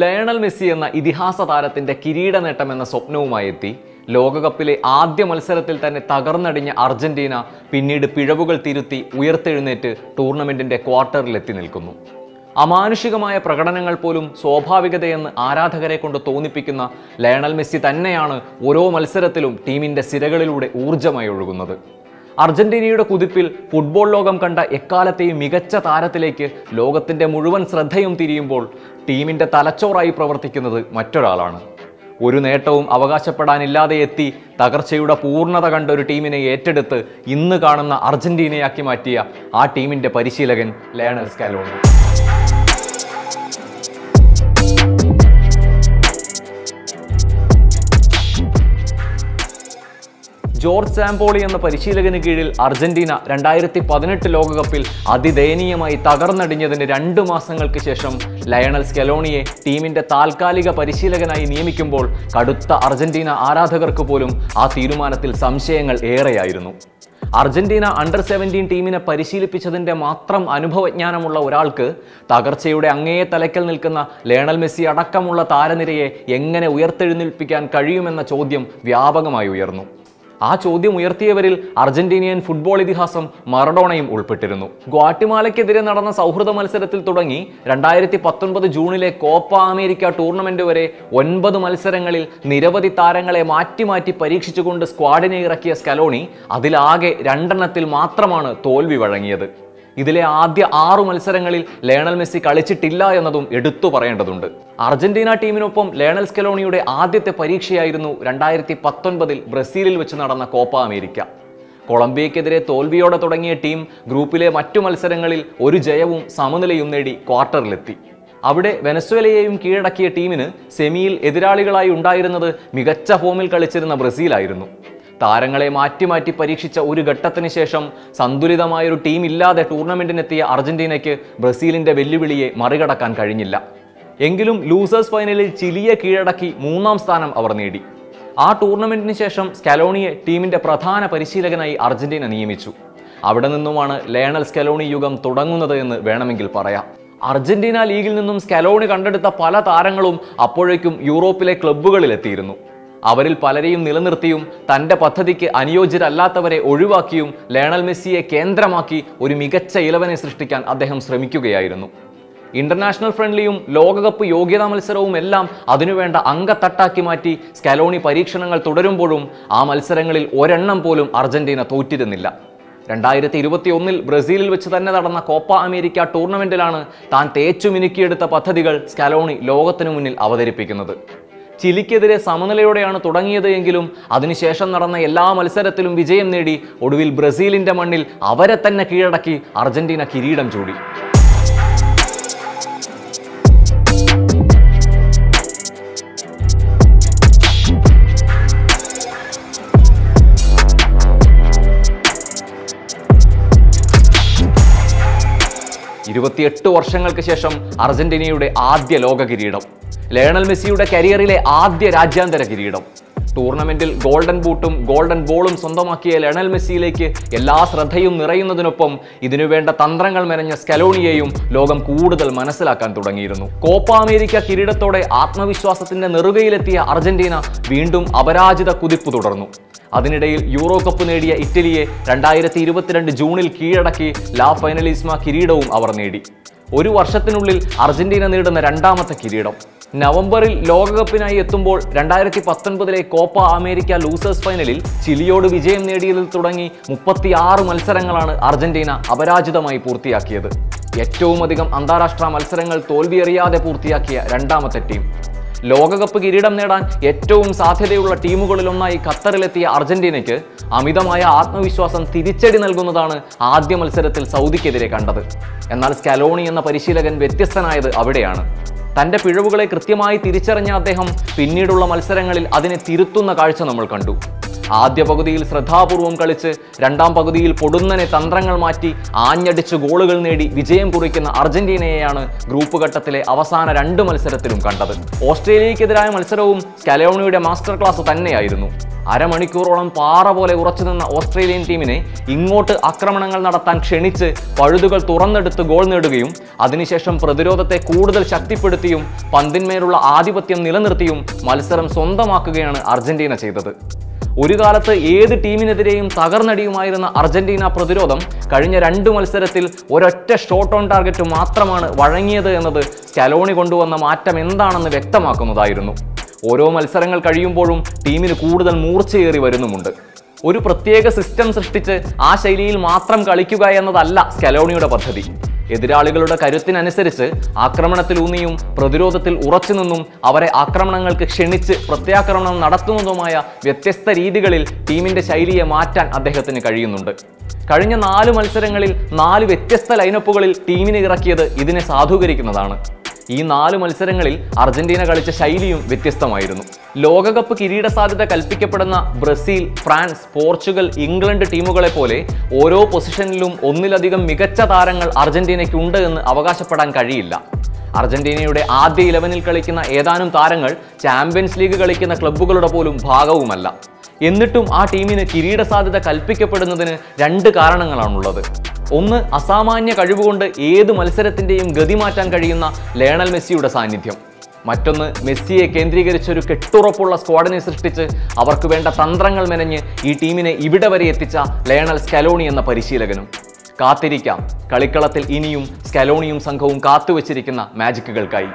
Lionel Messi എന്ന ഇതിഹാസ താരത്തിന്റെ കിരീട നേട്ടം എന്ന സ്വപ്നവുമായി എത്തി. ലോകകപ്പിലെ ആദ്യ മത്സരത്തിൽ തന്നെ തകർന്നടിഞ്ഞ അർജന്റീന പിന്നീട് പിഴവുകൾ തിരുത്തി ഉയർത്തെഴുന്നേറ്റ് ടൂർണമെന്റിന്റെ ക്വാർട്ടറിൽ എത്തി നിൽക്കുന്നു. അമാനുഷികമായ പ്രകടനങ്ങൾ പോലും സ്വാഭാവികതയെന്ന് ആരാധകരെ കൊണ്ട് തോന്നിപ്പിക്കുന്ന ലയണൽ മെസ്സി തന്നെയാണ് ഓരോ മത്സരത്തിലും ടീമിന്റെ സിരകളിലൂടെ ഊർജമായി ഒഴുകുന്നത്. അർജന്റീനയുടെ കുതിപ്പിൽ ഫുട്ബോൾ ലോകം കണ്ട എക്കാലത്തെയും മികച്ച താരത്തിലേക്ക് ലോകത്തിന്റെ മുഴുവൻ ശ്രദ്ധയും തിരിയുമ്പോൾ ടീമിന്റെ തലച്ചോറായി പ്രവർത്തിക്കുന്നത് മറ്റൊരാളാണ്. ഒരു നേട്ടവും അവകാശപ്പെടാനില്ലാതെ എത്തി തകർച്ചയുടെ പൂർണത കണ്ട ഒരു ടീമിനെ ഏറ്റെടുത്ത് ഇന്ന് കാണുന്ന അർജന്റീനയാക്കി മാറ്റിയ ആ ടീമിന്റെ പരിശീലകൻ ലയണൽ സ്കാലോണി. ജോർജ് സാമ്പോളി എന്ന പരിശീലകന് കീഴിൽ അർജന്റീന രണ്ടായിരത്തി പതിനെട്ട് ലോകകപ്പിൽ അതിദയനീയമായി തകർന്നടിഞ്ഞതിന് രണ്ട് മാസങ്ങൾക്ക് ശേഷം ലയണൽ സ്കെലോണിയെ ടീമിന്റെ താൽക്കാലിക പരിശീലകനായി നിയമിക്കുമ്പോൾ കടുത്ത അർജന്റീന ആരാധകർക്ക് പോലും ആ തീരുമാനത്തിൽ സംശയങ്ങൾ ഏറെയായിരുന്നു. അർജന്റീന അണ്ടർ സെവന്റീൻ ടീമിനെ പരിശീലിപ്പിച്ചതിന്റെ മാത്രം അനുഭവജ്ഞാനമുള്ള ഒരാൾക്ക് തകർച്ചയുടെ അങ്ങേ തലയ്ക്കൽ നിൽക്കുന്ന ലേണൽ മെസ്സി അടക്കമുള്ള താരനിരയെ എങ്ങനെ ഉയർത്തെഴുന്നേൽപ്പിക്കാൻ കഴിയുമെന്ന ചോദ്യം വ്യാപകമായി ഉയർന്നു. ആ ചോദ്യം ഉയർത്തിയവരിൽ അർജന്റീനിയൻ ഫുട്ബോൾ ഇതിഹാസം മറഡോണയും ഉൾപ്പെട്ടിരുന്നു. ഗ്വാട്ടിമാലയ്ക്കെതിരെ നടന്ന സൗഹൃദ മത്സരത്തിൽ തുടങ്ങി രണ്ടായിരത്തി പത്തൊൻപത് ജൂണിലെ കോപ്പ അമേരിക്ക ടൂർണമെന്റ് വരെ ഒൻപത് മത്സരങ്ങളിൽ നിരവധി താരങ്ങളെ മാറ്റി മാറ്റി പരീക്ഷിച്ചുകൊണ്ട് സ്ക്വാഡിനെ ഇറക്കിയ സ്കലോണി അതിലാകെ രണ്ടെണ്ണത്തിൽ മാത്രമാണ് തോൽവി വഴങ്ങിയത്. ഇതിലെ ആദ്യ ആറു മത്സരങ്ങളിൽ ലയണൽ മെസ്സി കളിച്ചിട്ടില്ല എന്നതും എടുത്തു പറയേണ്ടതുണ്ട്. അർജന്റീന ടീമിനൊപ്പം ലയണൽ സ്കെലോണിയുടെ ആദ്യത്തെ പരീക്ഷയായിരുന്നു രണ്ടായിരത്തി പത്തൊൻപതിൽ ബ്രസീലിൽ വെച്ച് നടന്ന കോപ്പ അമേരിക്ക. കൊളംബിയക്കെതിരെ തോൽവിയോടെ തുടങ്ങിയ ടീം ഗ്രൂപ്പിലെ മറ്റു മത്സരങ്ങളിൽ ഒരു ജയവും സമനിലയും നേടി ക്വാർട്ടറിലെത്തി. അവിടെ വെനസ്വേലയെയും കീഴടക്കിയ ടീമിന് സെമിയിൽ എതിരാളികളായി ഉണ്ടായിരുന്നത് മികച്ച ഫോമിൽ കളിച്ചിരുന്ന ബ്രസീലായിരുന്നു. താരങ്ങളെ മാറ്റി മാറ്റി പരീക്ഷിച്ച ഒരു ഘട്ടത്തിന് ശേഷം സന്തുലിതമായൊരു ടീം ഇല്ലാതെ ടൂർണമെന്റിനെത്തിയ അർജന്റീനയ്ക്ക് ബ്രസീലിന്റെ വെല്ലുവിളിയെ മറികടക്കാൻ കഴിഞ്ഞില്ല. എങ്കിലും ലൂസേഴ്സ് ഫൈനലിൽ ചിലിയെ കീഴടക്കി മൂന്നാം സ്ഥാനം അവർ നേടി. ആ ടൂർണമെന്റിന് ശേഷം സ്കലോണിയെ ടീമിന്റെ പ്രധാന പരിശീലകനായി അർജന്റീന നിയമിച്ചു. അവിടെ നിന്നുമാണ് ലയണൽ സ്കലോണി യുഗം തുടങ്ങുന്നത് എന്ന് വേണമെങ്കിൽ പറയാം. അർജന്റീന ലീഗിൽ നിന്നും സ്കലോണി കണ്ടെടുത്ത പല താരങ്ങളും അപ്പോഴേക്കും യൂറോപ്പിലെ ക്ലബ്ബുകളിലെത്തിയിരുന്നു അവരിൽ പലരെയും നിലനിർത്തിയും തന്റെ പദ്ധതിക്ക് അനുയോജ്യരല്ലാത്തവരെ ഒഴിവാക്കിയും ലയണൽ മെസ്സിയെ കേന്ദ്രമാക്കി ഒരു മികച്ച ഇലവനെ സൃഷ്ടിക്കാൻ അദ്ദേഹം ശ്രമിക്കുകയായിരുന്നു. ഇന്റർനാഷണൽ ഫ്രണ്ട്ലിയും ലോകകപ്പ് യോഗ്യതാ മത്സരവും എല്ലാം അതിനുവേണ്ട അങ്കത്തട്ടാക്കി മാറ്റി സ്കലോണി പരീക്ഷണങ്ങൾ തുടരുമ്പോഴും ആ മത്സരങ്ങളിൽ ഒരെണ്ണം പോലും അർജന്റീന തോറ്റിരുന്നില്ല. രണ്ടായിരത്തി ഇരുപത്തി ഒന്നിൽ ബ്രസീലിൽ വെച്ച് തന്നെ നടന്ന കോപ്പ അമേരിക്ക ടൂർണമെന്റിലാണ് താൻ തേച്ചു മിനുക്കിയെടുത്ത പദ്ധതികൾ സ്കലോണി ലോകത്തിനു മുന്നിൽ അവതരിപ്പിക്കുന്നത്. ചിലിക്കെതിരെ സമനിലയോടെയാണ് തുടങ്ങിയത് എങ്കിലും അതിനുശേഷം നടന്ന എല്ലാ മത്സരത്തിലും വിജയം നേടി ഒടുവിൽ ബ്രസീലിന്റെ മണ്ണിൽ അവരെ തന്നെ കീഴടക്കി അർജന്റീന കിരീടം ചൂടി. ഇരുപത്തിയെട്ട് വർഷങ്ങൾക്ക് ശേഷം അർജന്റീനയുടെ ആദ്യ ലോക കിരീടം ലയണൽ മെസ്സിയുടെ കരിയറിലെ ആദ്യ രാജ്യാന്തര കിരീടം. ടൂർണമെന്റിൽ ഗോൾഡൻ ബൂട്ടും ഗോൾഡൻ ബോളും സ്വന്തമാക്കിയ ലയണൽ മെസ്സിയിലേക്ക് എല്ലാ ശ്രദ്ധയും നിറയുന്നതിനൊപ്പം ഇതിനുവേണ്ട തന്ത്രങ്ങൾ മെനഞ്ഞ സ്കലോണിയെയും ലോകം കൂടുതൽ മനസ്സിലാക്കാൻ തുടങ്ങിയിരുന്നു. കോപ്പ അമേരിക്ക കിരീടത്തോടെ ആത്മവിശ്വാസത്തിന്റെ നെറുകയിലെത്തിയ അർജന്റീന വീണ്ടും അപരാജിത കുതിപ്പ് തുടർന്നു. അതിനിടയിൽ യൂറോ കപ്പ് നേടിയ ഇറ്റലിയെ രണ്ടായിരത്തി ഇരുപത്തിരണ്ട് ജൂണിൽ കീഴടക്കി ലാ ഫൈനലിസ്മ കിരീടവും അവർ നേടി. ഒരു വർഷത്തിനുള്ളിൽ അർജന്റീന നേടുന്ന രണ്ടാമത്തെ കിരീടം. നവംബറിൽ ലോകകപ്പിനായി എത്തുമ്പോൾ രണ്ടായിരത്തി പത്തൊൻപതിലെ കോപ്പ അമേരിക്ക ലൂസേഴ്സ് ഫൈനലിൽ ചിലിയോട് വിജയം നേടിയതിൽ തുടങ്ങി മുപ്പത്തിയാറ് മത്സരങ്ങളാണ് അർജന്റീന അപരാജിതമായി പൂർത്തിയാക്കിയത്. ഏറ്റവുമധികം അന്താരാഷ്ട്ര മത്സരങ്ങൾ തോൽവിയറിയാതെ പൂർത്തിയാക്കിയ രണ്ടാമത്തെ ടീം. ലോകകപ്പ് കിരീടം നേടാൻ ഏറ്റവും സാധ്യതയുള്ള ടീമുകളിലൊന്നായി ഖത്തറിലെത്തിയ അർജന്റീനയ്ക്ക് അമിതമായ ആത്മവിശ്വാസം തിരിച്ചടി നൽകുന്നതാണ് ആദ്യ മത്സരത്തിൽ സൗദിക്കെതിരെ കണ്ടത്. എന്നാൽ സ്കലോണി എന്ന പരിശീലകൻ വ്യത്യസ്തനായത് അവിടെയാണ്. തന്റെ പിഴവുകളെ കൃത്യമായി തിരിച്ചറിഞ്ഞ അദ്ദേഹം പിന്നീടുള്ള മത്സരങ്ങളിൽ അതിനെ തിരുത്തുന്ന കാഴ്ച നമ്മൾ കണ്ടു. ആദ്യ പകുതിയിൽ ശ്രദ്ധാപൂർവം കളിച്ച് രണ്ടാം പകുതിയിൽ പൊടുന്നനെ തന്ത്രങ്ങൾ മാറ്റി ആഞ്ഞടിച്ച് ഗോളുകൾ നേടി വിജയം കുറിക്കുന്ന അർജന്റീനയെയാണ് ഗ്രൂപ്പ് ഘട്ടത്തിലെ അവസാന രണ്ട് മത്സരത്തിലും കണ്ടത്. ഓസ്ട്രേലിയക്കെതിരായ മത്സരവും സ്കലോണിയുടെ മാസ്റ്റർ ക്ലാസ് തന്നെയായിരുന്നു. അരമണിക്കൂറോളം പാറ പോലെ ഉറച്ചു നിന്ന ഓസ്ട്രേലിയൻ ടീമിനെ ഇങ്ങോട്ട് ആക്രമണങ്ങൾ നടത്താൻ ക്ഷണിച്ച് പഴുതുകൾ തുറന്നെടുത്ത് ഗോൾ നേടുകയും അതിനുശേഷം പ്രതിരോധത്തെ കൂടുതൽ ശക്തിപ്പെടുത്തിയും പന്തിന്മേലുള്ള ആധിപത്യം നിലനിർത്തിയും മത്സരം സ്വന്തമാക്കുകയാണ് അർജന്റീന ചെയ്തത്. ഒരു കാലത്ത് ഏത് ടീമിനെതിരെയും തകർന്നടിയുമായിരുന്ന അർജന്റീന പ്രതിരോധം കഴിഞ്ഞ രണ്ട് മത്സരത്തിൽ ഒരൊറ്റ ഷോട്ട് ഓൺ ടാർഗറ്റ് മാത്രമാണ് വഴങ്ങിയത് എന്നത് സ്കലോണി കൊണ്ടുവന്ന മാറ്റം എന്താണെന്ന് വ്യക്തമാക്കുന്നതായിരുന്നു. ഓരോ മത്സരങ്ങൾ കഴിയുമ്പോഴും ടീമിന് കൂടുതൽ മൂർച്ചയേറി വരുന്നുമുണ്ട്. ഒരു പ്രത്യേക സിസ്റ്റം സൃഷ്ടിച്ച് ആ ശൈലിയിൽ മാത്രം കളിക്കുക എന്നതല്ല സ്കലോണിയുടെ പദ്ധതി. എതിരാളികളുടെ കരുത്തിനനുസരിച്ച് ആക്രമണത്തിലൂന്നിയും പ്രതിരോധത്തിൽ ഉറച്ചുനിന്നും അവരെ ആക്രമണങ്ങൾക്ക് ക്ഷണിച്ച് പ്രത്യാക്രമണം നടത്തുന്നതുമായ വ്യത്യസ്ത രീതികളിൽ ടീമിന്റെ ശൈലിയെ മാറ്റാൻ അദ്ദേഹത്തിന് കഴിയുന്നുണ്ട്. കഴിഞ്ഞ നാല് മത്സരങ്ങളിൽ നാല് വ്യത്യസ്ത ലൈനപ്പുകളിൽ ടീമിനെ ഇറക്കിയത് ഇതിനെ സാധൂകരിക്കുന്നതാണ്. ഈ നാല് മത്സരങ്ങളിൽ അർജന്റീന കളിച്ച ശൈലിയും വ്യത്യസ്തമായിരുന്നു. ലോകകപ്പ് കിരീട സാധ്യത കൽപ്പിക്കപ്പെടുന്ന ബ്രസീൽ ഫ്രാൻസ് പോർച്ചുഗൽ ഇംഗ്ലണ്ട് ടീമുകളെ പോലെ ഓരോ പൊസിഷനിലും ഒന്നിലധികം മികച്ച താരങ്ങൾ അർജന്റീനയ്ക്കുണ്ട് എന്ന് അവകാശപ്പെടാൻ കഴിയില്ല. അർജന്റീനയുടെ ആദ്യ ഇലവനിൽ കളിക്കുന്ന ഏതാനും താരങ്ങൾ ചാമ്പ്യൻസ് ലീഗ് കളിക്കുന്ന ക്ലബ്ബുകളുടെ പോലും ഭാഗവുമല്ല. എന്നിട്ടും ആ ടീമിന് കിരീട സാധ്യത കൽപ്പിക്കപ്പെടുന്നതിന് രണ്ട് കാരണങ്ങളാണുള്ളത്. ഒന്ന് അസാമാന്യ കഴിവുകൊണ്ട് ഏത് മത്സരത്തിന്റെയും ഗതി മാറ്റാൻ കഴിയുന്ന ലേണൽ മെസ്സിയുടെ സാന്നിധ്യം. മറ്റൊന്ന് മെസ്സിയെ കേന്ദ്രീകരിച്ച് ഒരു കെട്ടുറപ്പുള്ള സ്ക്വാഡിനെ സൃഷ്ടിച്ച് അവർക്ക് വേണ്ട തന്ത്രങ്ങൾ മെനഞ്ഞ് ഈ ടീമിനെ ഇവിടെ വരെ എത്തിച്ച ലേണൽ സ്കലോണി എന്ന പരിശീലകനും. കാത്തിരിക്കാം. കളിക്കളത്തിൽ ഇനിയും സ്കലോണിയും സംഘവും കാത്തുവച്ചിരിക്കുന്ന മാജിക്കുകൾക്കായി.